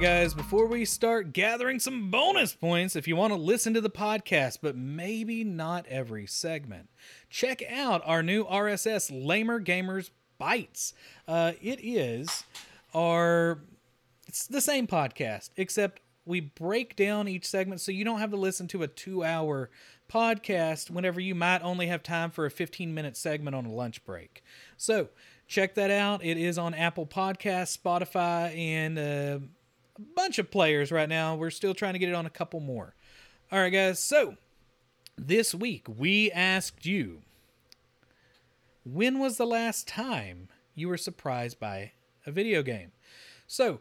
right, guys, before we start gathering some bonus points, if you want to listen to the podcast, but maybe not every segment, check out our new RSS Lamer Gamers Bites. Uh, it is our, it's the same podcast, except we break down each segment so you don't have to listen to a two hour podcast whenever you might only have time for a 15 minute segment on a lunch break. So check that out. It is on Apple Podcasts, Spotify, and uh, bunch of players right now. We're still trying to get it on a couple more. All right, guys. So this week we asked you when was the last time you were surprised by a video game? So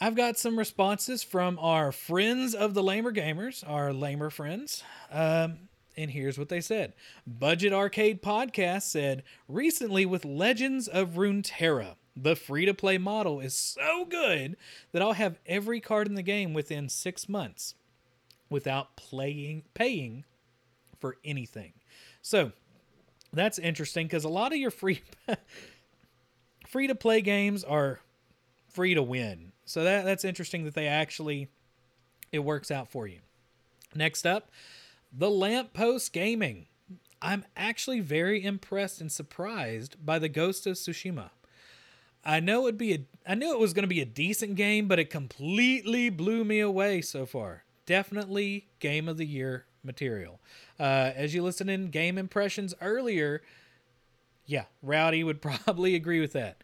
I've got some responses from our friends of the Lamer Gamers, our Lamer friends. Um, and here's what they said Budget Arcade Podcast said, recently with Legends of Runeterra, the free to play model is so good that I'll have every card in the game within six months without playing paying for anything. So that's interesting because a lot of your free free to play games are free to win. So that that's interesting that they actually it works out for you. Next up, the Lamppost Gaming. I'm actually very impressed and surprised by the Ghost of Tsushima. I know it'd be a I knew it was going to be a decent game, but it completely blew me away so far. Definitely game of the year material. Uh, as you listened in game impressions earlier, yeah, Rowdy would probably agree with that.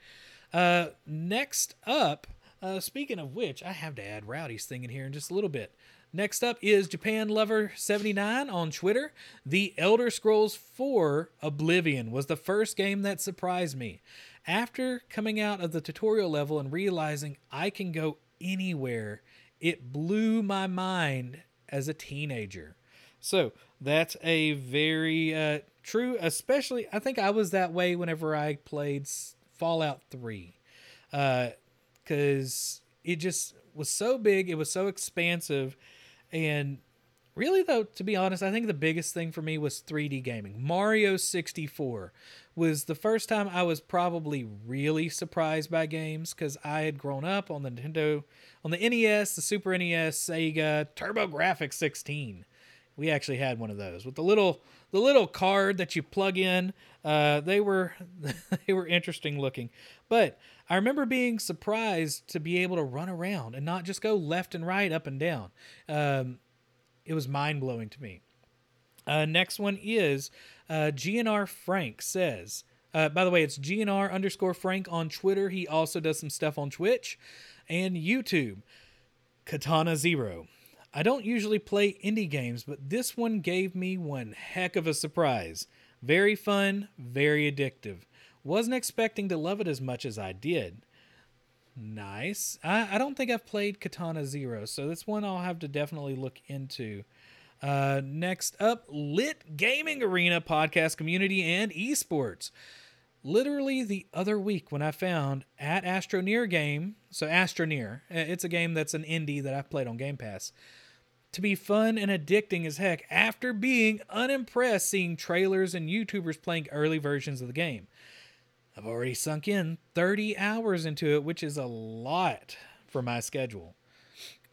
Uh, next up, uh, speaking of which, I have to add Rowdy's thing in here in just a little bit. Next up is Japan Lover 79 on Twitter. The Elder Scrolls 4 Oblivion was the first game that surprised me. After coming out of the tutorial level and realizing I can go anywhere, it blew my mind as a teenager. So that's a very uh, true, especially, I think I was that way whenever I played Fallout 3. Uh, because it just was so big, it was so expansive, and really though, to be honest, I think the biggest thing for me was 3D gaming. Mario 64 was the first time I was probably really surprised by games because I had grown up on the Nintendo, on the NES, the Super NES, Sega, TurboGrafx 16. We actually had one of those with the little the little card that you plug in. Uh, they were they were interesting looking, but I remember being surprised to be able to run around and not just go left and right, up and down. Um, it was mind blowing to me. Uh, next one is uh, GNR Frank says. Uh, by the way, it's GNR underscore Frank on Twitter. He also does some stuff on Twitch and YouTube. Katana Zero. I don't usually play indie games, but this one gave me one heck of a surprise. Very fun, very addictive. Wasn't expecting to love it as much as I did. Nice. I, I don't think I've played Katana Zero, so that's one I'll have to definitely look into. Uh, next up, Lit Gaming Arena podcast community and esports. Literally the other week when I found at Astroneer game, so Astroneer, it's a game that's an indie that I've played on Game Pass, to be fun and addicting as heck after being unimpressed seeing trailers and YouTubers playing early versions of the game. I've already sunk in 30 hours into it, which is a lot for my schedule.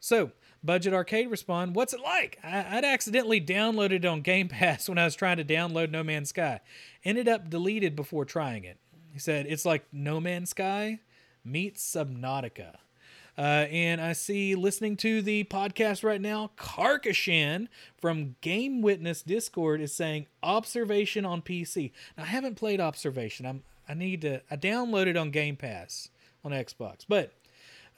So, Budget Arcade respond, What's it like? I- would accidentally downloaded it on Game Pass when I was trying to download No Man's Sky. Ended up deleted before trying it. He said, It's like No Man's Sky meets Subnautica. Uh, and I see listening to the podcast right now, Karkashan from Game Witness Discord is saying observation on PC. Now, I haven't played observation. I'm I need to. I downloaded on Game Pass on Xbox, but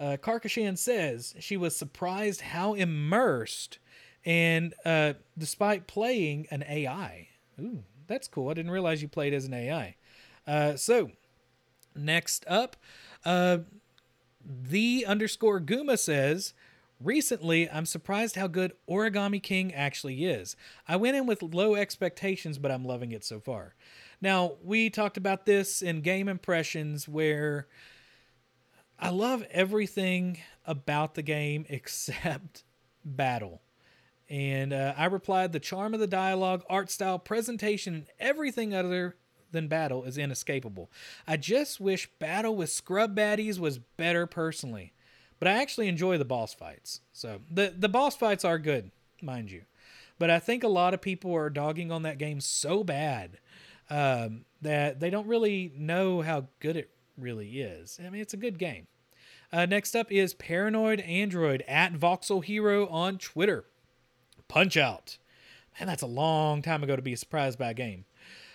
uh, Karkashan says she was surprised how immersed, and uh, despite playing an AI. Ooh, that's cool. I didn't realize you played as an AI. Uh, so, next up, uh, the underscore Guma says, Recently, I'm surprised how good Origami King actually is. I went in with low expectations, but I'm loving it so far. Now, we talked about this in game impressions where I love everything about the game except battle. And uh, I replied, the charm of the dialogue, art style, presentation, and everything other than battle is inescapable. I just wish battle with scrub baddies was better personally. but I actually enjoy the boss fights. So the the boss fights are good, mind you. But I think a lot of people are dogging on that game so bad um, that they don't really know how good it really is. I mean, it's a good game. Uh, next up is Paranoid Android at Voxel Hero on Twitter. Punch Out. Man, that's a long time ago to be surprised by a game.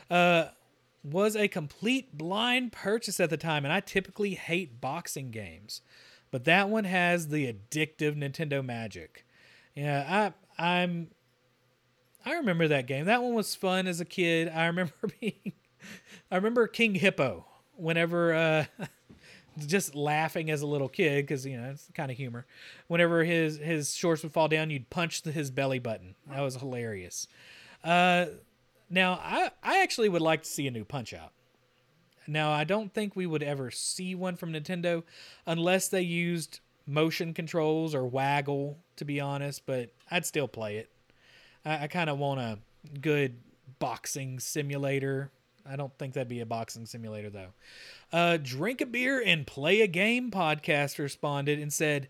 Uh, was a complete blind purchase at the time, and I typically hate boxing games, but that one has the addictive Nintendo magic. Yeah, I I'm I remember that game. That one was fun as a kid. I remember being I remember King Hippo whenever uh just laughing as a little kid because you know it's kind of humor. Whenever his his shorts would fall down, you'd punch the, his belly button. That was hilarious. Uh, now I I actually would like to see a new Punch Out. Now I don't think we would ever see one from Nintendo unless they used motion controls or waggle. To be honest, but I'd still play it. I, I kind of want a good boxing simulator. I don't think that'd be a boxing simulator though. Uh, Drink a beer and play a game podcast responded and said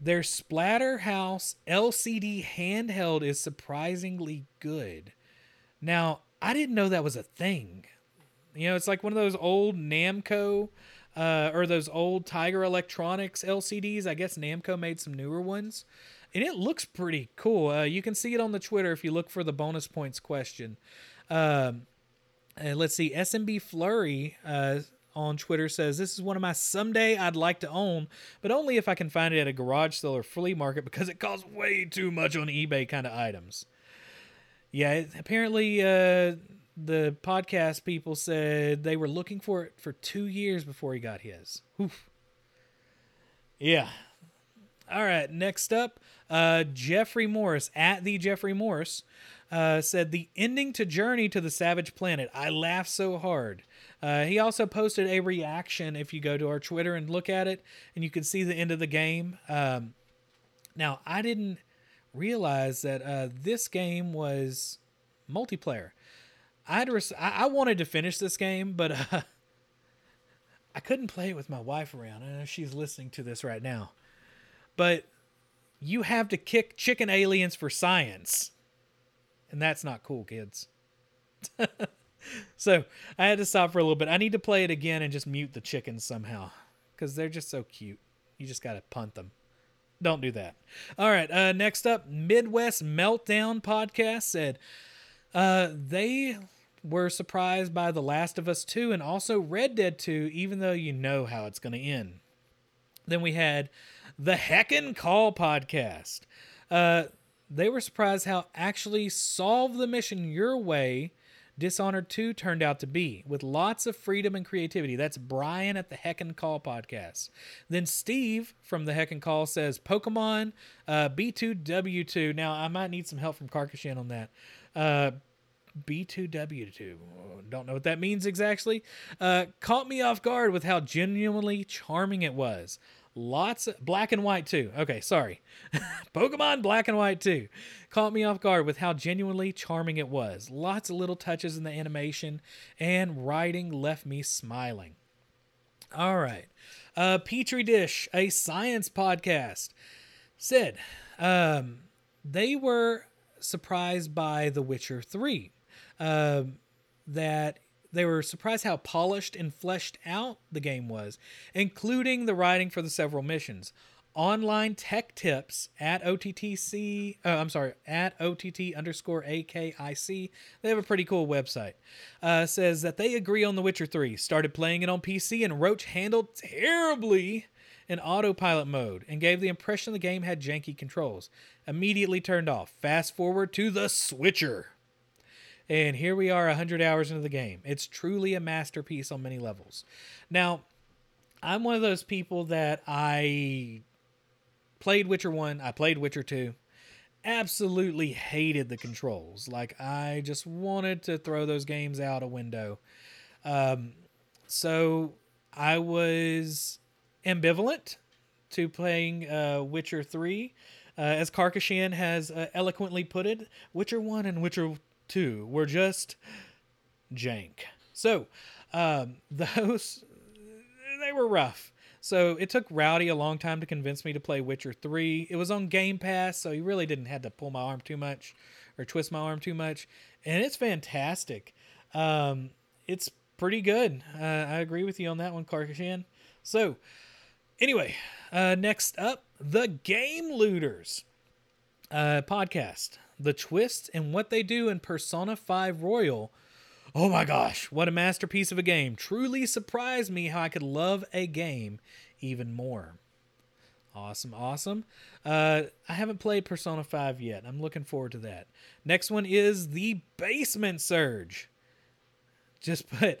their Splatterhouse LCD handheld is surprisingly good. Now I didn't know that was a thing. You know, it's like one of those old Namco uh, or those old Tiger Electronics LCDs. I guess Namco made some newer ones and it looks pretty cool. Uh, you can see it on the Twitter if you look for the bonus points question. Um, let's see, SMB Flurry uh, on Twitter says this is one of my someday I'd like to own, but only if I can find it at a garage sale or flea market because it costs way too much on eBay kind of items. Yeah, it, apparently uh, the podcast people said they were looking for it for two years before he got his. Oof. Yeah. All right, next up, uh, Jeffrey Morris at the Jeffrey Morris uh, said the ending to Journey to the Savage Planet. I laughed so hard. Uh, he also posted a reaction if you go to our Twitter and look at it, and you can see the end of the game. Um, now, I didn't realize that uh, this game was multiplayer. I'd res- I-, I wanted to finish this game, but uh, I couldn't play it with my wife around. I know she's listening to this right now, but you have to kick chicken aliens for science. And that's not cool, kids. so I had to stop for a little bit. I need to play it again and just mute the chickens somehow because they're just so cute. You just got to punt them. Don't do that. All right. Uh, next up, Midwest Meltdown podcast said uh, they were surprised by The Last of Us 2 and also Red Dead 2, even though you know how it's going to end. Then we had the Heckin' Call podcast. Uh, they were surprised how actually solve the mission your way Dishonored 2 turned out to be, with lots of freedom and creativity. That's Brian at the Heckin' Call podcast. Then Steve from the Heckin' Call says Pokemon uh, B2W2. Now, I might need some help from Karkashan on that. Uh, B2W2. Don't know what that means exactly. Uh, caught me off guard with how genuinely charming it was. Lots of black and white too. Okay, sorry. Pokemon Black and White 2 caught me off guard with how genuinely charming it was. Lots of little touches in the animation and writing left me smiling. All right. Uh, Petri Dish, a science podcast, said um, they were surprised by The Witcher 3. Uh, that they were surprised how polished and fleshed out the game was, including the writing for the several missions. Online tech tips at OTTC, uh, I'm sorry, at OTT underscore AKIC. They have a pretty cool website. Uh, says that they agree on The Witcher 3. Started playing it on PC and Roach handled terribly in autopilot mode and gave the impression the game had janky controls. Immediately turned off. Fast forward to The Switcher. And here we are 100 hours into the game. It's truly a masterpiece on many levels. Now, I'm one of those people that I played Witcher 1, I played Witcher 2, absolutely hated the controls. Like, I just wanted to throw those games out a window. Um, so I was ambivalent to playing uh, Witcher 3. Uh, as Karkashan has uh, eloquently put it, Witcher 1 and Witcher two were just jank. So um, those they were rough. So it took Rowdy a long time to convince me to play Witcher 3. It was on Game Pass, so he really didn't have to pull my arm too much or twist my arm too much. And it's fantastic. Um, it's pretty good. Uh, I agree with you on that one, Karkashan. So, anyway, uh, next up, the Game Looters uh, podcast. The twist and what they do in Persona 5 Royal. Oh my gosh, what a masterpiece of a game. Truly surprised me how I could love a game even more. Awesome, awesome. Uh, I haven't played Persona 5 yet. I'm looking forward to that. Next one is the Basement Surge. Just put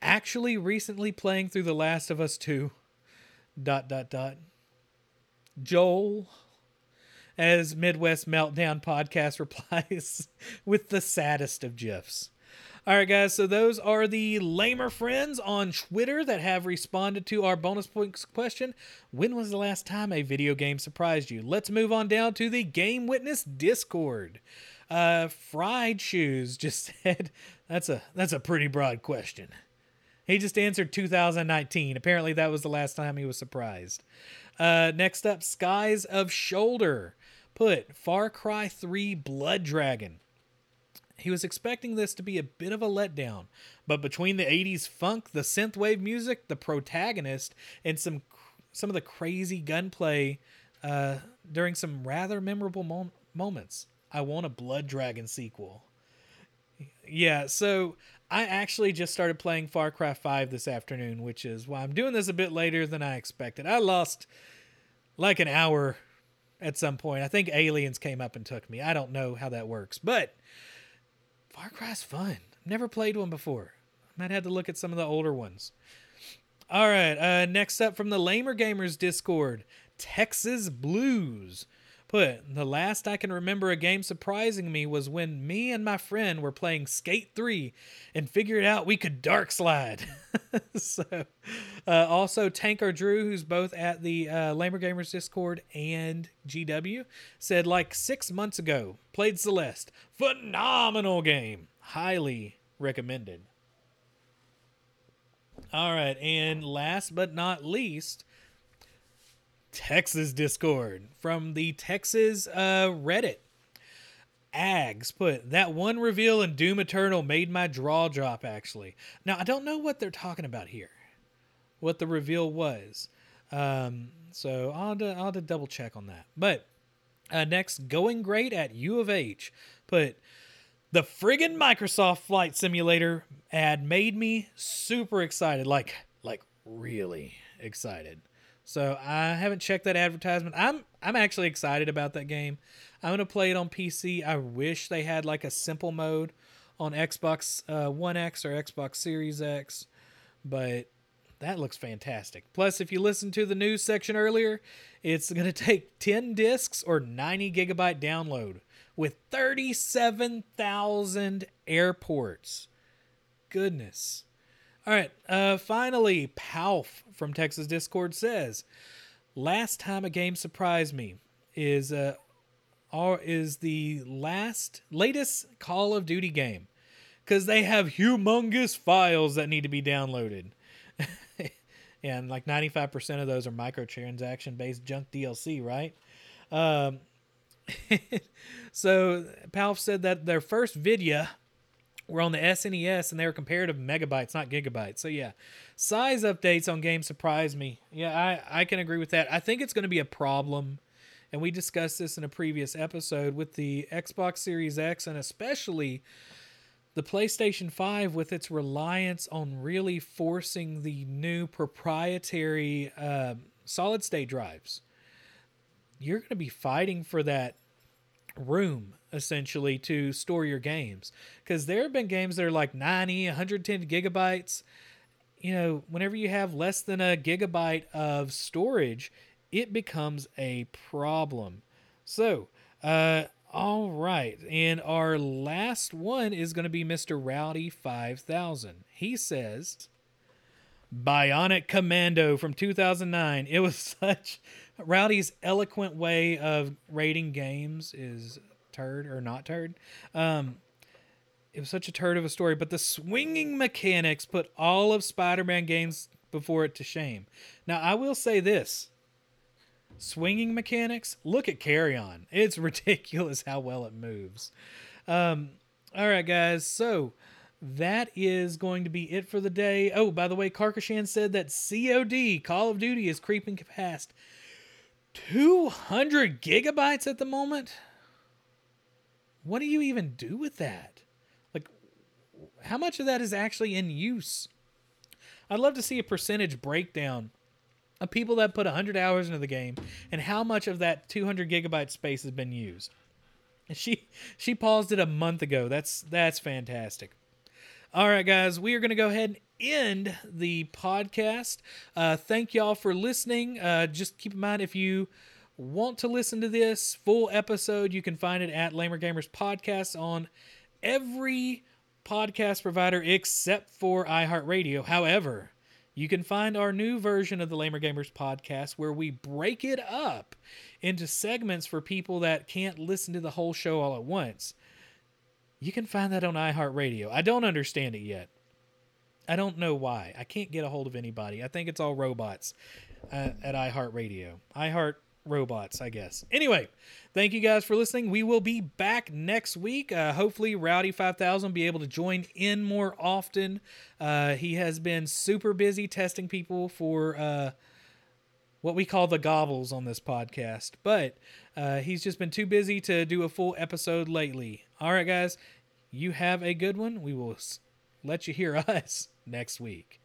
actually recently playing through The Last of Us 2. Dot dot dot. Joel as Midwest Meltdown podcast replies with the saddest of gifs. All right, guys. So those are the lamer friends on Twitter that have responded to our bonus points question. When was the last time a video game surprised you? Let's move on down to the Game Witness Discord. Uh, Fried Shoes just said that's a that's a pretty broad question. He just answered 2019. Apparently, that was the last time he was surprised. Uh, next up, Skies of Shoulder put Far Cry 3 Blood Dragon. He was expecting this to be a bit of a letdown, but between the 80s funk, the synthwave music, the protagonist, and some some of the crazy gunplay uh, during some rather memorable mom- moments, I want a Blood Dragon sequel. Yeah, so I actually just started playing Far Cry 5 this afternoon, which is why I'm doing this a bit later than I expected. I lost like an hour at some point. I think aliens came up and took me. I don't know how that works, but Far Cry's fun. Never played one before. I might have to look at some of the older ones. All right. Uh, next up from the Lamer Gamers Discord, Texas Blues. Put the last I can remember a game surprising me was when me and my friend were playing Skate 3 and figured out we could dark slide. so, uh, also Tanker Drew, who's both at the uh, Lamer Gamers Discord and GW, said like six months ago, played Celeste. Phenomenal game. Highly recommended. All right, and last but not least, Texas Discord from the Texas uh, Reddit. Ags put that one reveal in Doom Eternal made my draw drop. Actually, now I don't know what they're talking about here, what the reveal was. Um, so I'll have, to, I'll have to double check on that. But uh, next, going great at U of H put the friggin' Microsoft Flight Simulator ad made me super excited, like like really excited. So I haven't checked that advertisement. I'm I'm actually excited about that game. I'm gonna play it on PC. I wish they had like a simple mode on Xbox uh, One X or Xbox Series X, but that looks fantastic. Plus, if you listen to the news section earlier, it's gonna take 10 discs or 90 gigabyte download with 37,000 airports. Goodness. All right. Uh, finally, Palf from Texas Discord says, "Last time a game surprised me is uh, is the last latest Call of Duty game because they have humongous files that need to be downloaded." and like 95% of those are microtransaction based junk DLC, right? Um, so Palf said that their first video were on the SNES and they were comparative megabytes, not gigabytes. So yeah, size updates on games surprise me. Yeah, I, I can agree with that. I think it's going to be a problem, and we discussed this in a previous episode with the Xbox Series X and especially the PlayStation 5 with its reliance on really forcing the new proprietary uh, solid state drives. You're going to be fighting for that room essentially to store your games. Because there have been games that are like 90 110 gigabytes. You know whenever you have less than a gigabyte of storage it becomes a problem. So uh all right. And our last one is going to be mr rowdy 5000 he says bionic commando from 2009 it was such rowdy's eloquent way of rating games is turd or not turd. Um, it was such a turd of a story, but the swinging mechanics put all of Spider-Man games before it to shame. Now, I will say this swinging mechanics, look at Carry On. It's ridiculous how well it moves. Um, all right, guys. So that is going to be it for the day. Oh, by the way, Karkashan said that COD, Call of Duty, is creeping past 200 gigabytes at the moment. What do you even do with that? Like, how much of that is actually in use? I'd love to see a percentage breakdown of people that put 100 hours into the game and how much of that 200 gigabyte space has been used. She she paused it a month ago. That's that's fantastic. All right, guys, we are going to go ahead and end the podcast. Uh, thank y'all for listening. Uh, just keep in mind if you want to listen to this full episode, you can find it at Lamer Gamers Podcast on every podcast provider except for iHeartRadio. However, you can find our new version of the Lamer Gamers podcast where we break it up into segments for people that can't listen to the whole show all at once. You can find that on iHeartRadio. I don't understand it yet. I don't know why. I can't get a hold of anybody. I think it's all robots uh, at iHeartRadio. iHeart robots, I guess. Anyway, thank you guys for listening. We will be back next week. Uh, hopefully, Rowdy Five Thousand be able to join in more often. Uh, he has been super busy testing people for uh, what we call the gobbles on this podcast, but uh, he's just been too busy to do a full episode lately. All right, guys, you have a good one. We will let you hear us next week.